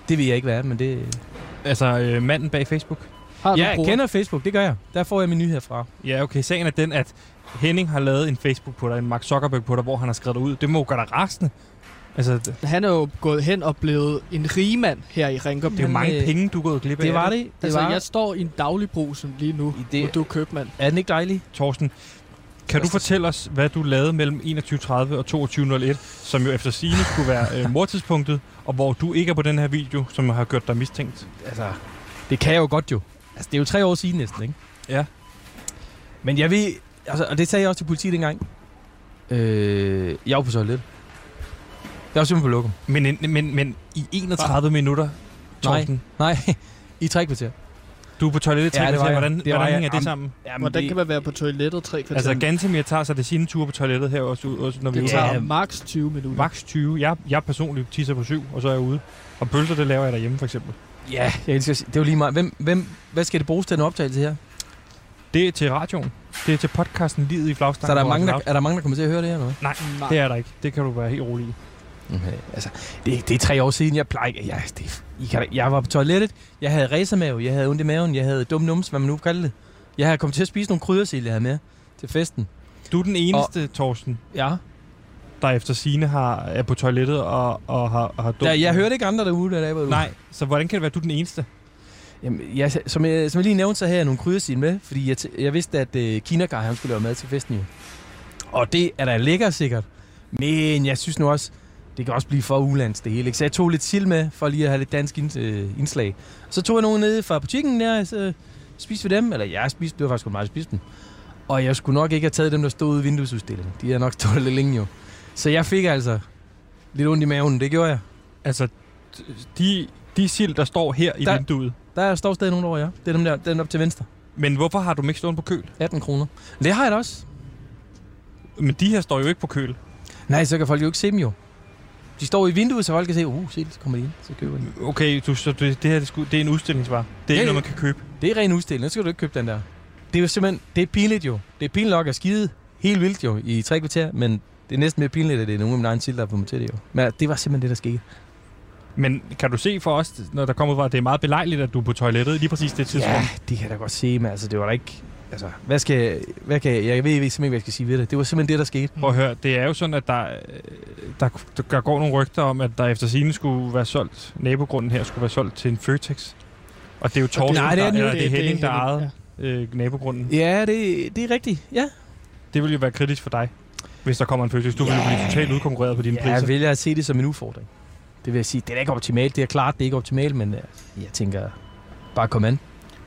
Speaker 7: Det ved jeg ikke, hvad er, men det...
Speaker 2: Altså øh, manden bag Facebook?
Speaker 3: Har du
Speaker 7: Ja, jeg
Speaker 3: bruger?
Speaker 7: kender Facebook, det gør jeg. Der får jeg min nyheder fra.
Speaker 2: Ja, okay. Sagen er den, at Henning har lavet en Facebook på dig, en Mark Zuckerberg på dig, hvor han har skrevet dig ud. Det må gøre dig rasende. Altså,
Speaker 3: Han er jo gået hen og blevet en rigmand her i Ringkøb.
Speaker 2: det er jo mange
Speaker 7: øh,
Speaker 2: penge, du er gået glip af.
Speaker 7: Det var det. Det
Speaker 3: Altså,
Speaker 7: var...
Speaker 3: jeg står i en dagligbrugsen lige nu,
Speaker 7: I det-
Speaker 3: og du er købmand.
Speaker 7: Er den ikke dejlig?
Speaker 2: Torsten, kan du fortælle os, hvad du lavede mellem 21.30 og 22.01, som jo efter sigende skulle være øh, mordtidspunktet, og hvor du ikke er på den her video, som har gjort dig mistænkt?
Speaker 7: Altså, det kan jeg jo godt jo. Altså, det er jo tre år siden næsten, ikke?
Speaker 2: Ja.
Speaker 7: Men jeg ved... Altså, og det sagde jeg også til politiet dengang. Øh, jeg var på toilet. Jeg var simpelthen på lokum.
Speaker 2: Men, en- men, men i 31 minutter, Torsten,
Speaker 7: Nej, i tre kvarter.
Speaker 2: du er på toilettet
Speaker 7: Ja,
Speaker 2: ja,
Speaker 7: det var jeg.
Speaker 2: hvordan,
Speaker 7: Det
Speaker 2: hvordan
Speaker 7: jeg.
Speaker 2: hænger det
Speaker 7: Am-
Speaker 2: sammen?
Speaker 7: Jamen,
Speaker 3: Hvordan kan man være på toilettet tre kvarter?
Speaker 2: Altså, Gantemir tager sig det sine ture på toilettet her også, også når vi er
Speaker 3: det
Speaker 2: ude.
Speaker 3: tager maks 20 minutter.
Speaker 2: Max 20. Jeg, jeg personligt tisser på 7, og så er jeg ude. Og pølser, det laver jeg derhjemme, for eksempel.
Speaker 7: Ja, jeg elsker. Det er jo lige meget. Hvem, hvem, hvad skal det bruges til en optagelse her?
Speaker 2: Det er til radioen. Det er til podcasten Livet i Flagstangen.
Speaker 7: Så er der, mange, der, er der mange, der kommer til at høre det her, eller hvad?
Speaker 2: Nej,
Speaker 3: Nej.
Speaker 2: det er der ikke. Det kan du være helt rolig i.
Speaker 7: Okay, altså, det, det er tre år siden, jeg plejer. Jeg, det, I kan, jeg var på toilettet, jeg havde racermave, jeg havde ondt i maven, jeg havde dum nums, hvad man nu kalder det. Jeg havde kommet til at spise nogle kryddersild, jeg havde med til festen.
Speaker 2: Du er den eneste, og... Torsten,
Speaker 7: Ja.
Speaker 2: der efter sine har, er på toilettet og, og har, har dumt.
Speaker 7: Der, jeg hørte ikke andre derude, der var
Speaker 2: Nej, så hvordan kan det være, at du er den eneste?
Speaker 7: Jamen, jeg, som, jeg, som jeg lige nævnte, så havde jeg nogle kryddersild med, fordi jeg, jeg vidste, at uh, Kinagar, han skulle lave mad til festen jo. Og det er da lækker sikkert. Men jeg synes nu også, det kan også blive for ulands det hele. Ikke? Så jeg tog lidt sild med, for lige at have lidt dansk øh, indslag. Så tog jeg nogle nede fra butikken der, så spiste vi dem. Eller jeg spiste, det var faktisk der spiste dem. Og jeg skulle nok ikke have taget dem, der stod ude i vinduesudstillingen. De har nok stået lidt længe jo. Så jeg fik altså lidt ondt i maven. Det gjorde jeg.
Speaker 2: Altså, de, de sild, der står her i
Speaker 7: Der-
Speaker 2: vinduet.
Speaker 7: Der står stadig nogen over, ja. Det er dem der, den op til venstre.
Speaker 2: Men hvorfor har du dem ikke stående på køl?
Speaker 7: 18 kroner. Det har jeg da også.
Speaker 2: Men de her står jo ikke på køl.
Speaker 7: Nej, så kan folk jo ikke se dem jo. De står i vinduet, så folk kan se, uh, se, så kommer de ind, så køber de.
Speaker 2: Okay, du, så det, det her det, skulle, det er en udstillingsvare. Det er
Speaker 7: Ja,
Speaker 2: ikke noget, man kan købe.
Speaker 7: Det er ren udstilling, så skal du ikke købe den der. Det er jo simpelthen, det er pinligt jo. Det er pinligt nok at skide helt vildt jo i tre kvarter, men det er næsten mere pinligt, at det er nogen af mine egne til, der har fået til det jo. Men det var simpelthen det, der skete.
Speaker 2: Men kan du se for os, når der kommer fra, at det er meget belejligt, at du er på toilettet lige præcis det tidspunkt?
Speaker 7: Ja, det kan jeg da godt se, men altså, det var da ikke... Altså, hvad skal. Hvad kan jeg, jeg ved simpelthen ikke, hvad jeg skal sige ved det. Det var simpelthen det, der skete.
Speaker 2: Prøv at høre, det er jo sådan, at der, øh, der, der går nogle rygter om, at der efter sine skulle være solgt, nabogrunden her skulle være solgt til en Føtex. Og det er jo Torsten,
Speaker 7: Nej, det er
Speaker 2: der, eller det
Speaker 3: Det- det er
Speaker 2: Henning, der ejede øh, nabogrunden.
Speaker 7: Ja, det, det er rigtigt. Ja.
Speaker 2: Det vil jo være kritisk for dig, hvis der kommer en Føtex. Du vil jo blive totalt udkonkurreret på dine
Speaker 7: ja
Speaker 2: priser.
Speaker 7: jeg vælger at se det som en udfordring. Det vil jeg sige. Det er ikke optimalt. Det er klart, det er ikke optimalt, men øh, jeg tænker, bare kom an.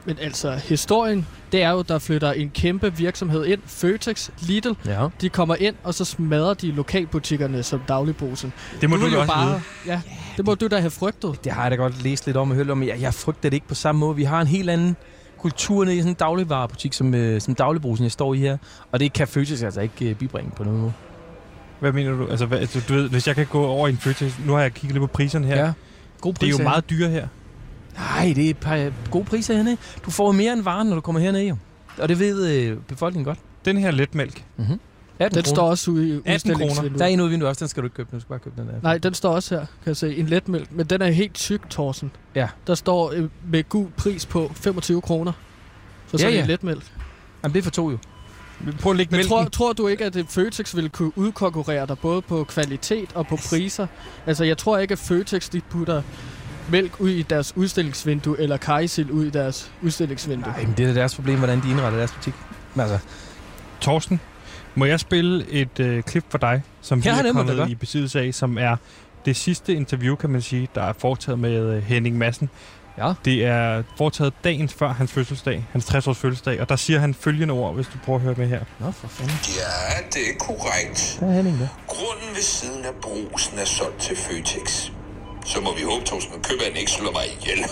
Speaker 3: Men altså, historien, det er jo, der flytter en kæmpe virksomhed ind. Føtex, Lidl,
Speaker 7: Ja.
Speaker 3: de kommer ind, og så smadrer de lokalbutikkerne som dagligbrusen.
Speaker 2: det må du,
Speaker 3: vil
Speaker 2: jo også
Speaker 3: bare,
Speaker 2: vide.
Speaker 3: Ja, det må du da have frygtet.
Speaker 7: Det har jeg da godt læst lidt om og hørt om, men jeg, jeg frygter det ikke på samme måde. Vi har en helt anden kultur nede i sådan en dagligvarebutik, som, øh, som dagligbrusen, jeg står i her. Og det kan Føtex altså ikke øh, bibringe på nogen måde.
Speaker 2: Hvad mener du? Altså, hvad, altså, du ved, hvis jeg kan gå over i en Føtex, nu har jeg kigget lidt på priserne her.
Speaker 7: God
Speaker 2: Det er jo meget dyre her.
Speaker 7: Nej, det er et par gode priser hernede. Du får mere end varen, når du kommer herned, jo. Og det ved øh, befolkningen godt.
Speaker 2: Den her letmælk.
Speaker 7: Mm-hmm. 18
Speaker 3: Den
Speaker 7: kroner.
Speaker 3: står også ude i
Speaker 2: 18
Speaker 3: udstillingsvinduet.
Speaker 7: Der er en ude i vinduet også, den skal du ikke købe. Du skal bare købe den der.
Speaker 3: Nej, den står også her, kan jeg se. En letmælk, men den er helt tyk, Thorsen.
Speaker 7: Ja.
Speaker 3: Der står øh, med gul pris på 25 kroner. For
Speaker 7: Ja,
Speaker 3: sådan
Speaker 7: ja.
Speaker 3: en letmælk.
Speaker 7: Jamen, det er for to jo.
Speaker 2: Prøv at lægge
Speaker 3: Men
Speaker 2: mælken.
Speaker 3: tror, tror du ikke, at øh, Føtex ville kunne udkonkurrere dig både på kvalitet og på priser? Altså, jeg tror ikke, at Føtex de putter mælk ud i deres udstillingsvindue, eller kajsild ud i deres udstillingsvindue.
Speaker 7: Nej, men det er da deres problem, hvordan de indretter deres butik. Men altså,
Speaker 2: Torsten, må jeg spille et øh, klip for dig, som vi
Speaker 7: Ja,
Speaker 2: er kommet i besiddelse af, som er det sidste interview, kan man sige, der er foretaget med øh, Henning Madsen.
Speaker 7: Ja.
Speaker 2: Det er foretaget dagen før hans fødselsdag, hans 60-års fødselsdag, og der siger han følgende ord, hvis du prøver at høre med her.
Speaker 7: nå for fanden.
Speaker 4: Ja, det er korrekt.
Speaker 7: Der er Henning der.
Speaker 4: Grunden ved siden af brusen er solgt til Føtex. Så må vi håbe, Torsten Købmann ikke slår mig ihjel.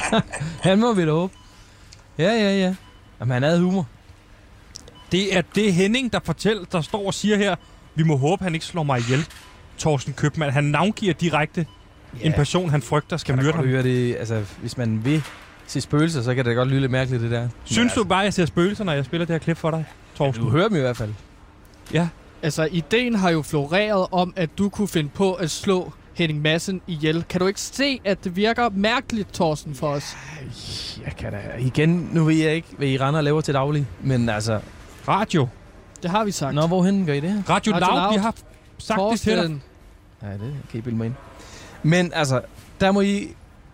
Speaker 7: Han må vi da håbe. Ja, ja, ja. Jamen, han havde humor.
Speaker 2: Det er det Henning, der fortæller, der står og siger her, vi må håbe, han ikke slår mig ihjel. Torsten Købmann, han navngiver direkte
Speaker 7: Ja.
Speaker 2: en person, han frygter skal myrde ham.
Speaker 7: høre det, altså, hvis man vil se spøgelser, så kan det godt lyde lidt mærkeligt, det der.
Speaker 2: Synes du bare, at jeg ser spøgelser, når jeg spiller det her klip for dig, Torsten?
Speaker 7: Du hører dem i hvert fald.
Speaker 3: Altså, ideen har jo floreret om, at du kunne finde på at slå Henning Madsen ihjel. Kan du ikke se, at det virker mærkeligt, Thorsten, for os?
Speaker 7: Jeg kan da... Igen, nu ved jeg ikke, hvad I render og laver til daglig. Men altså...
Speaker 2: Radio.
Speaker 3: Det har vi sagt.
Speaker 7: Nå, hvorhen gør I det her?
Speaker 2: Radio,
Speaker 3: Radio
Speaker 2: Loud,
Speaker 3: Loud.
Speaker 2: vi har sagt det til dig.
Speaker 3: Thorsten,
Speaker 7: Nej, det kan I bilde mig ind. Men altså, der må I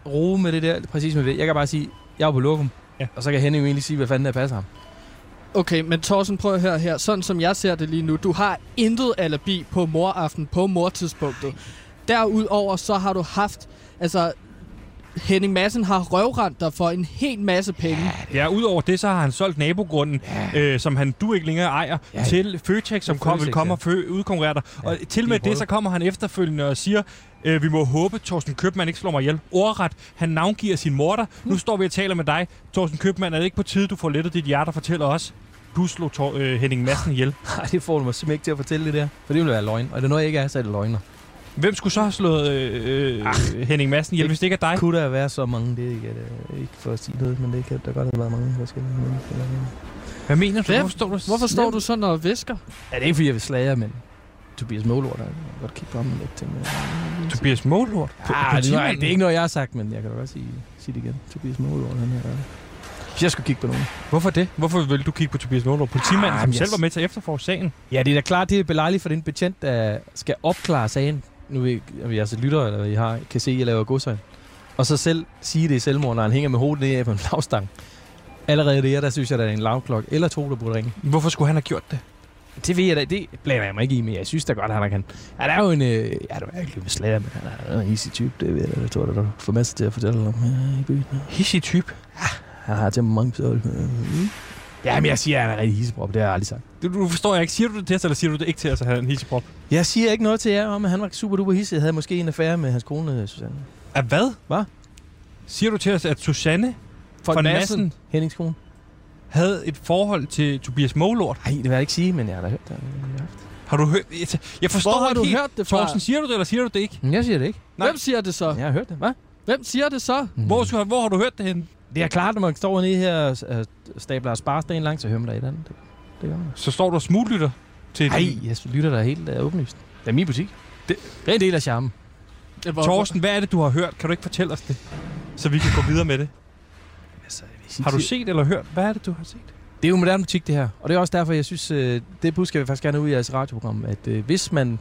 Speaker 7: roe med det der, præcis med det. Jeg kan bare sige, jeg er på lokum.
Speaker 2: Ja.
Speaker 7: Og så kan Henning jo egentlig sige, hvad fanden der passer ham.
Speaker 3: Okay, men Thorsten, prøv at høre her. Sådan som jeg ser det lige nu, du har intet alibi på moraften på mortidspunktet. Derudover så har du haft, altså Henning Madsen har røvrendt dig for en hel masse penge.
Speaker 2: Ja, udover det, så har han solgt nabogrunden, ja. øh, som han du ikke længere ejer,
Speaker 7: Ja.
Speaker 2: ja. til Føtex, som kom, vil komme
Speaker 7: ja.
Speaker 2: og fø, udkonkurrere dig.
Speaker 7: Ja,
Speaker 2: Og til med det, så kommer han efterfølgende og siger, øh, vi må håbe, Torsten Købmann ikke slår mig ihjel. Ordret, han navngiver sin morter. Nu står vi og taler med dig. Torsten Købmann, er det ikke på tide, du får lettet dit hjerte og fortæller os, du slog Tor, øh, Henning Madsen ihjel.
Speaker 7: Nej, det får du mig simpelthen ikke til at fortælle det der. For det vil være løgn. Og det er noget, jeg ikke er, så er det løgner.
Speaker 2: Hvem skulle så have slået øh, øh, Henning Madsen ihjel,
Speaker 7: det-
Speaker 2: hvis det ikke er dig?
Speaker 7: Kunne der være så mange? Det er ikke, øh, ikke for at sige noget, men det kan der godt have været mange forskellige mennesker.
Speaker 2: Hvad mener du?
Speaker 3: Hvem?
Speaker 2: Hvorfor står du?
Speaker 3: Hvorfor står du sådan og visker?
Speaker 7: Ja, det er ikke, fordi jeg vil slage men Tobias Målort, jeg kan godt kigge på ham lidt. Tænke,
Speaker 2: Tobias Målhort?
Speaker 7: ah, det, er, det er ikke noget, jeg har sagt, men jeg kan da godt sige, sige det igen. Tobias Målort, han er der. Hvis jeg skulle kigge på nogen.
Speaker 2: Hvorfor det? Hvorfor vil du kigge på Tobias Målhort? Politimanden,
Speaker 7: Ah,
Speaker 2: som
Speaker 7: men
Speaker 2: selv var med til at efterforske sagen.
Speaker 7: Ja, det er da klart, det er belejligt for den betjent, der skal opklare sagen. Nu ved jeg, om I altså lytter, eller I har, kan se, at jeg laver godsøjne. Og så selv sige det i selvmord, når han hænger med hovedet nede på en lavstang. Allerede det, der synes jeg, der er en lavklok eller to, der burde ringe.
Speaker 2: Hvorfor skulle han have gjort det?
Speaker 7: Det ved jeg da, det blander jeg mig ikke i, men jeg synes da godt, at han kan. Han er jo en, øh, ja, du er ikke med slager, men han er en easy type, det ved jeg da, det tror jeg, du får masser til at fortælle om ja, i byen.
Speaker 2: Hissig type.
Speaker 7: Han har temperament, så... Øh, Ja, men jeg siger, at han er rigtig hisseprop. Det har jeg aldrig sagt.
Speaker 2: Du, du forstår jeg ikke. Siger du det til os, eller siger du det ikke til os, at han er en hisseprop?
Speaker 7: Jeg siger ikke noget til jer om, at han var super duper hisse. Jeg havde måske en affære med hans kone, Susanne.
Speaker 2: Af hvad?
Speaker 7: Hvad?
Speaker 2: Siger du til os, at Susanne von Madsen
Speaker 7: Hennings kone.
Speaker 2: havde et forhold til Tobias Målort?
Speaker 7: Nej, det vil jeg ikke sige, men jeg har da hørt det.
Speaker 2: Har du hørt? Jeg, jeg forstår
Speaker 3: Hvor har
Speaker 2: ikke
Speaker 3: du
Speaker 2: helt.
Speaker 3: hørt det fra?
Speaker 2: Torsten, siger du det, eller siger du det ikke?
Speaker 7: Men jeg siger det ikke.
Speaker 2: Nej.
Speaker 3: Hvem siger det så?
Speaker 7: Jeg har hørt det. Hvad?
Speaker 3: Hvem siger det så?
Speaker 2: Hvor, skulle- hvor har du hørt det henne?
Speaker 7: Det er klart, når man står nede her og øh, stabler sparsten langt, så hører man der et andet. Det, det gør man.
Speaker 2: Så står du og smuglytter til
Speaker 7: Nej, jeg lytter der helt uh, åbenlyst. Det er min butik.
Speaker 2: Det-
Speaker 7: Det er en del af charmen.
Speaker 2: Torsten, hvad er det, du har hørt? Kan du ikke fortælle os det? Så vi kan gå videre med det.
Speaker 7: Altså,
Speaker 2: Har du set eller hørt? Hvad er det, du har set?
Speaker 7: Det er jo moderne butik, det her. Og det er også derfor, jeg synes, øh, det budskab vil faktisk gerne ud i jeres radioprogram, at øh, hvis man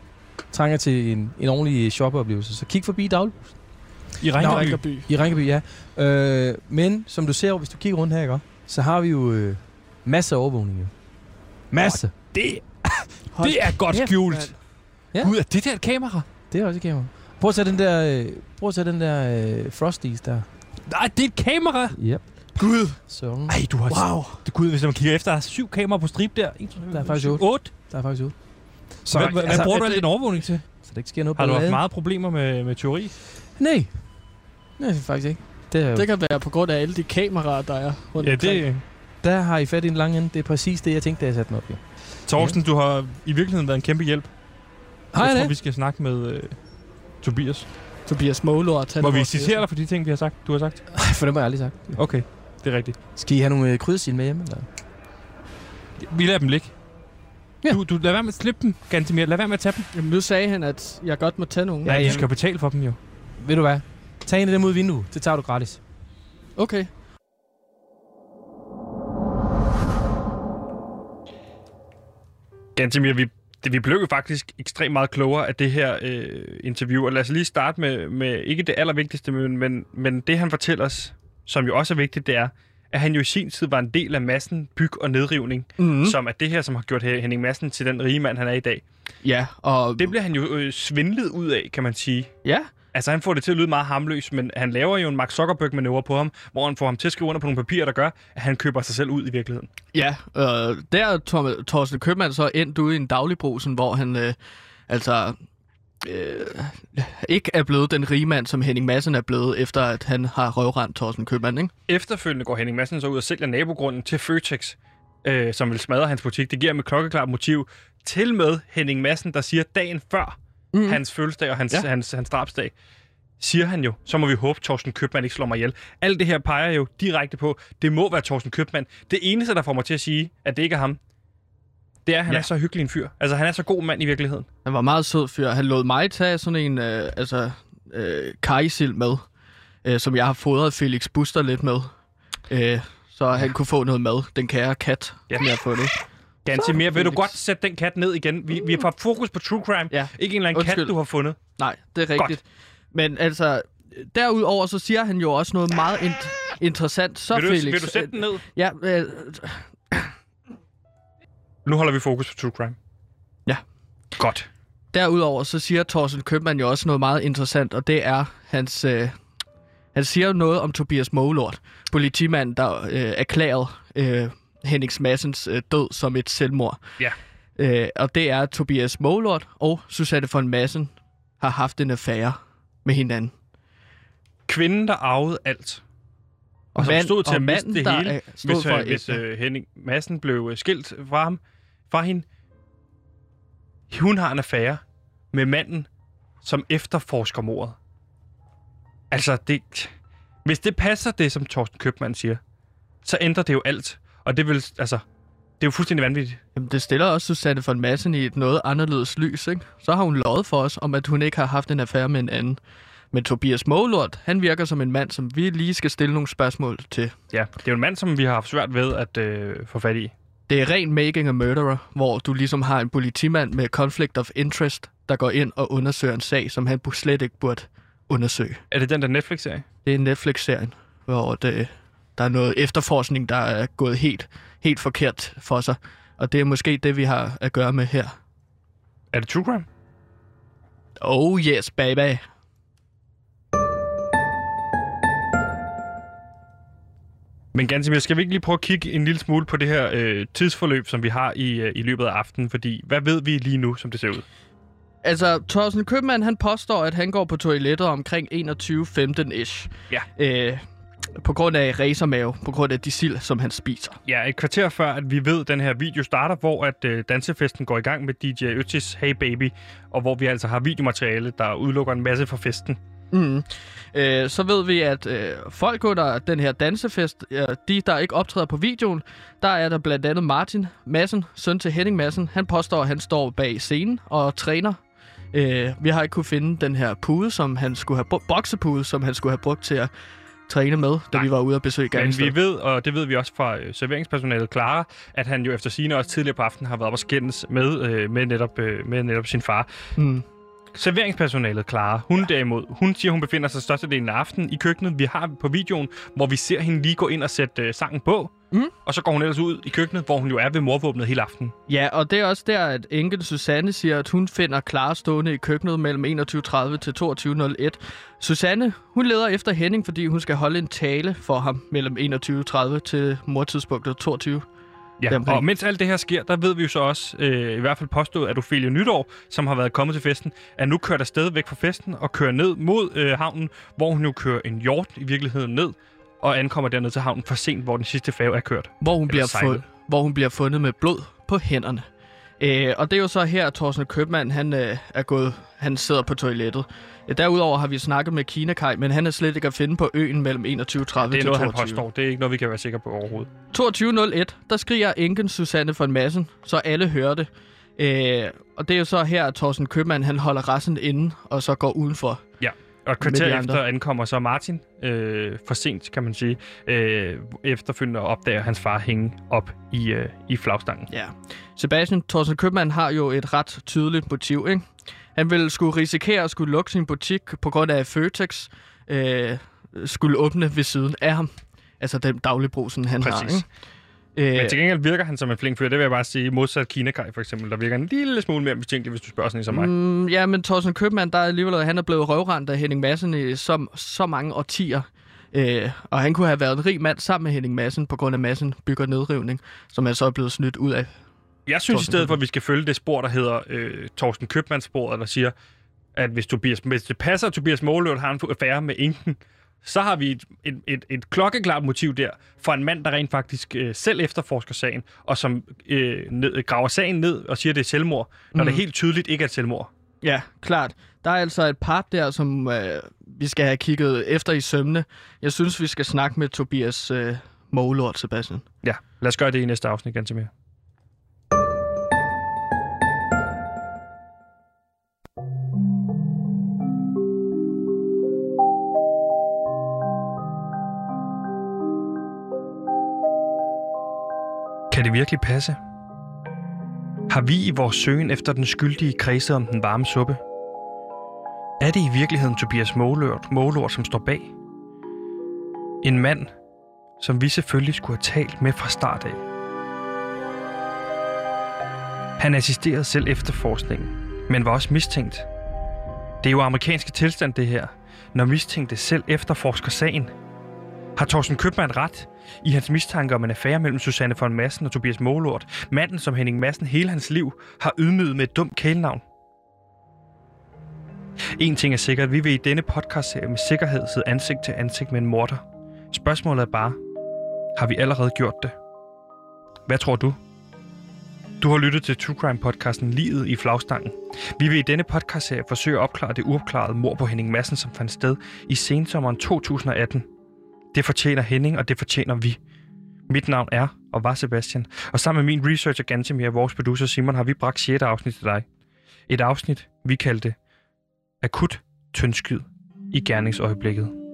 Speaker 7: trænger til en, en ordentlig shoppeoplevelse, så kig forbi Daglbus
Speaker 2: I. Ringerby.
Speaker 7: i Ringeby, ja. Øh, men som du ser, hvis du kigger rundt her, ikke, så har vi jo øh, masser af overvågning. Jo. Masser.
Speaker 2: Det, det er godt
Speaker 3: kæft,
Speaker 2: skjult.
Speaker 7: Ja.
Speaker 2: Gud, er det der et kamera?
Speaker 7: Det er også et kamera. Prøv at tage den der, øh, prøv at tage den der øh, Frosties der.
Speaker 2: Nej, det er et kamera.
Speaker 7: Yep.
Speaker 2: Gud.
Speaker 7: Så
Speaker 2: Ej, du har...
Speaker 3: Wow.
Speaker 2: Det, Gud, hvis man kigger efter, der er syv kameraer på strip der. En,
Speaker 7: Der er faktisk otte.
Speaker 2: otte.
Speaker 7: der er faktisk ud.
Speaker 2: Så, hvad,
Speaker 7: altså,
Speaker 2: hvad bruger du al
Speaker 3: det-
Speaker 2: din overvågning til?
Speaker 7: Så der ikke sker noget
Speaker 2: Har du haft meget problemer med, med teori?
Speaker 7: Nej. Nej, faktisk ikke. Det er,
Speaker 3: Det kan være på grund af alle de kameraer, der er rundt
Speaker 2: Ja,
Speaker 3: omkring.
Speaker 2: det...
Speaker 7: Der har I fat i en lang ende. Det er præcis det, jeg tænkte, da jeg satte den op. Ja.
Speaker 2: Torsten, du har i virkeligheden været en kæmpe hjælp.
Speaker 7: Har
Speaker 2: jeg
Speaker 7: jeg
Speaker 2: tror,
Speaker 7: det?
Speaker 2: vi skal snakke med øh, Tobias.
Speaker 3: Tobias Målort. er
Speaker 2: vi
Speaker 3: vores
Speaker 2: citerer dig for de ting, vi har sagt, du har sagt.
Speaker 7: Ej, for dem har jeg aldrig sagt.
Speaker 2: Okay, det er rigtigt.
Speaker 7: Skal I have nogle øh, kryddersil med hjem? Eller?
Speaker 2: Vi lader dem ligge.
Speaker 7: Ja.
Speaker 2: Du, du lad være med at slippe dem, Gantemir. Lad være med at tage dem.
Speaker 3: Jamen, nu sagde han, at jeg godt må tage nogen.
Speaker 7: Ja,
Speaker 2: Ja,
Speaker 7: ja.
Speaker 2: du skal betale for dem jo.
Speaker 7: Ved du hvad? Tag en af dem ud af vinduet. Det tager du gratis.
Speaker 3: Okay.
Speaker 2: Gantemir, vi, det, vi blev jo faktisk ekstremt meget klogere af det her øh, interview. Og lad os lige starte med, med ikke det allervigtigste, men, men, men det han fortæller os, som jo også er vigtigt, det er, at han jo i sin tid var en del af massen byg og nedrivning,
Speaker 3: Mm.
Speaker 2: som er det her, som har gjort Henning Madsen til den rige mand, han er i dag.
Speaker 3: Ja, og...
Speaker 2: Det bliver han jo øh, svindlet ud af, kan man sige.
Speaker 3: Ja,
Speaker 2: Altså, han får det til at lyde meget harmløst, men han laver jo en Mark Zuckerberg-manøvre på ham, hvor han får ham til at skrive under på nogle papirer, der gør, at han køber sig selv ud i virkeligheden.
Speaker 3: Ja, øh, der er Tor- Torsten Købmann så endt ude i en dagligbrusen, hvor han øh, altså øh, ikke er blevet den rige mand, som Henning Madsen er blevet, efter at han har røvrendt Torsten Købmann, ikke?
Speaker 2: Efterfølgende går Henning Madsen så ud og sælger nabogrunden til Føtex, øh, som vil smadre hans butik. Det giver ham et klokkeklart motiv. Til med Henning Madsen, der siger dagen før
Speaker 3: Mm.
Speaker 2: hans fødselsdag og hans,
Speaker 3: Ja.
Speaker 2: hans, hans drabsdag, siger han jo, så må vi håbe, at Torsten Købmann ikke slår mig ihjel. Alt det her peger jo direkte på, det må være Torsten Købmann. Det eneste, der får mig til at sige, at det ikke er ham, det er, at han
Speaker 3: Ja.
Speaker 2: er så hyggelig en fyr. Altså, han er så god mand i virkeligheden.
Speaker 3: Han var meget sød fyr. Han lod mig tage sådan en øh, altså, øh, kajsild med, øh, som jeg har fodret Felix Buster lidt med. Øh, så han kunne få noget mad. Den kære kat,
Speaker 2: Ja.
Speaker 3: som jeg har fundet.
Speaker 2: Mere. Vil du godt sætte den kat ned igen? Vi, vi har fokus på true crime.
Speaker 3: Ja.
Speaker 2: Ikke en eller anden
Speaker 3: Undskyld.
Speaker 2: kat, du har fundet.
Speaker 3: Nej, det er rigtigt. Men altså, derudover så siger han jo også noget meget int- interessant. Så
Speaker 2: Vil du,
Speaker 3: Felix,
Speaker 2: vil du sætte den ned?
Speaker 3: Ja, øh,
Speaker 2: Nu holder vi fokus på true crime.
Speaker 3: Ja.
Speaker 2: Godt.
Speaker 3: derudover så siger Thorsten Købmann jo også noget meget interessant, og det er hans... Øh, han siger jo noget om Tobias Målort, politimand, der øh, erklærede øh, Henning Massens øh, død som et selvmord.
Speaker 2: Ja.
Speaker 3: Øh, og det er, at Tobias Målort og Susanne von Massen har haft en affære med hinanden.
Speaker 2: Kvinden, der arvede alt. Og som
Speaker 3: mand-
Speaker 2: stod til
Speaker 3: og
Speaker 2: at miste det
Speaker 3: der
Speaker 2: hele,
Speaker 3: er- stod
Speaker 2: hvis,
Speaker 3: for
Speaker 2: øh, hvis øh, Henning Madsen blev øh, skilt fra ham, fra hende. Hun har en affære med manden, som efterforsker mordet. Altså, det, hvis det passer det, som Torsten Købmann siger, så ændrer det jo alt. Og det vil, altså, det er jo fuldstændig vanvittigt.
Speaker 3: Jamen, det stiller også Susanne von Massen i et noget anderledes lys, ikke? Så har hun lovet for os, om at hun ikke har haft en affære med en anden. Men Tobias Målort, han virker som en mand, som vi lige skal stille nogle spørgsmål til.
Speaker 2: Ja, det er jo en mand, som vi har haft svært ved at øh, få fat i.
Speaker 3: Det er ren making a murderer, hvor du ligesom har en politimand med conflict of interest, der går ind og undersøger en sag, som han slet ikke burde undersøge.
Speaker 2: Er det den der Netflix-serie?
Speaker 3: Det er Netflix-serien, hvor det, der er noget efterforskning, der er gået helt, helt forkert for sig. Og det er måske det, vi har at gøre med her.
Speaker 2: Er det True Crime?
Speaker 3: Oh yes, baby.
Speaker 2: Men Gansimir, skal vi ikke lige prøve at kigge en lille smule på det her øh, tidsforløb, som vi har i, øh, i løbet af aftenen? Fordi hvad ved vi lige nu, som det ser ud?
Speaker 3: Altså, Thorsten Købmann, han påstår, at han går på toilettet omkring 21.15-ish.
Speaker 2: Ja.
Speaker 3: Øh, på grund af racermave, på grund af de sild, som han spiser.
Speaker 2: Ja, et kvarter før, at vi ved, at den her video starter, hvor at øh, dansefesten går i gang med DJ Öttis Hey Baby, og hvor vi altså har videomateriale, der udelukker en masse fra festen.
Speaker 3: Mm. Øh, så ved vi, at øh, folk under den her dansefest, øh, de der ikke optræder på videoen, der er der blandt andet Martin Madsen, søn til Henning Madsen. Han påstår, at han står bag scenen og træner. Øh, vi har ikke kunne finde den her pude, som han skulle have brugt, boksepude, som han skulle have brugt til at træne med, da
Speaker 2: Nej.
Speaker 3: vi var ude og besøge
Speaker 2: Men
Speaker 3: Gangsted.
Speaker 2: vi ved, og det ved vi også fra øh, serveringspersonalet Clara, at han jo efter sine også tidligere på aftenen har været op og skændes med, øh, med, netop, øh, med netop sin far.
Speaker 3: Mm.
Speaker 2: Serveringspersonalet Clara, hun ja. derimod, hun siger, hun befinder sig størstedelen af aftenen i køkkenet. Vi har på videoen, hvor vi ser hende lige gå ind og sætte øh, sangen på.
Speaker 3: Mm.
Speaker 2: Og så går hun ellers ud i køkkenet, hvor hun jo er ved morvåbnet hele aftenen.
Speaker 3: Ja, og det er også der, at enkel Susanne siger, at hun finder Clara stående i køkkenet mellem 21.30 til 22.01. Susanne, hun leder efter Henning, fordi hun skal holde en tale for ham mellem 21.30 til mortidspunktet 22.
Speaker 2: Ja,
Speaker 3: Deromkring.
Speaker 2: og mens alt det her sker, der ved vi jo så også, øh, i hvert fald påstået, at Ophelia Nytår, som har været kommet til festen, er nu kørt afsted væk fra festen og kører ned mod øh, havnen, hvor hun jo kører en hjort i virkeligheden ned, og ankommer derned til havnen for sent, hvor den sidste færge er kørt.
Speaker 3: hvor hun, bliver fund, hvor hun bliver fundet med blod på hænderne. Øh, og det er jo så her, at Thorsten Købmann, han øh, er gået, han sidder på toilettet. Derudover har vi snakket med Kina Kai, men han er slet ikke at finde på øen mellem 21.30
Speaker 2: Det er
Speaker 3: til
Speaker 2: noget,
Speaker 3: 22.
Speaker 2: han påstår. Det er ikke noget, vi kan være sikre på overhovedet.
Speaker 3: 22.01, der skriger enken Susanne von Massen, så alle hører det. Øh, og det er jo så her, at Thorsten Købmann, han holder resten inde, og så går udenfor.
Speaker 2: Og et kvarter efter ankommer så Martin, øh, for sent kan man sige, øh, efterfølgende opdager hans far hænge op i, øh, i flagstangen.
Speaker 3: Ja. Sebastian Thorsten Købmann har jo et ret tydeligt motiv, ikke? Han ville skulle risikere at skulle lukke sin butik på grund af Føtex øh, skulle åbne ved siden af ham. Altså den dagligbrusen, han
Speaker 2: Præcis.
Speaker 3: har, ikke? Øh,
Speaker 2: Men til gengæld virker han som en flink fyr, det vil jeg bare sige, modsat Kina Kai for eksempel, der virker en lille smule mere mistænkelig, hvis du spørger sådan en som mig.
Speaker 3: Mm, ja, men Thorsten Købmann, der er alligevel, han er blevet røvrendt af Henning Madsen i så, så mange årtier. Øh, og han kunne have været en rig mand sammen med Henning Madsen, på grund af Madsen bygger nedrivning, som er så blevet snydt ud af.
Speaker 2: Jeg synes i
Speaker 3: Thorsten
Speaker 2: stedet for, at vi skal følge det spor, der hedder øh, Torsten Købmanns-sporet, der siger, at hvis, Tobias, hvis det passer, at Tobias Måløt har en affære med Inken, så har vi et, et, et, et klokkeklart motiv der for en mand, der rent faktisk øh, selv efterforsker sagen, og som øh, ned, graver sagen ned og siger, at det er selvmord, når
Speaker 3: Mm.
Speaker 2: det helt tydeligt ikke er selvmord.
Speaker 3: Ja, klart. Der er altså et par der, som øh, vi skal have kigget efter i sømne. Jeg synes, vi skal snakke med Tobias øh, Målort, Sebastian.
Speaker 2: Ja, lad os gøre det i næste afsnit, ganske Kan det virkelig passe? Har vi i vores søgen efter den skyldige kredse om den varme suppe? Er det i virkeligheden Tobias Målort, Målort som står bag? En mand, som vi selvfølgelig skulle have talt med fra start af. Han assisterede selv efterforskningen, men var også mistænkt. Det er jo amerikanske tilstand, det her, når mistænkte selv efterforsker sagen. Har Thorsten Købmann ret i hans mistanke om en affære mellem Susanne von Massen og Tobias Målort, manden som Henning Madsen hele hans liv har ydmyget med et dumt kælenavn? En ting er sikkert, vi vil i denne podcast med sikkerhed sidde ansigt til ansigt med en morder. Spørgsmålet er bare, har vi allerede gjort det? Hvad tror du? Du har lyttet til True Crime podcasten Livet i flagstangen. Vi vil i denne podcast forsøge at opklare det uopklarede mord på Henning Madsen, som fandt sted i sensommeren 2018. Det fortjener Henning, og det fortjener vi. Mit navn er og var Sebastian, og sammen med min researcher Gantemir og vores producer Simon har vi bragt 6. afsnit til dig. Et afsnit, vi kaldte Akut tyndskyd i gerningsøjeblikket.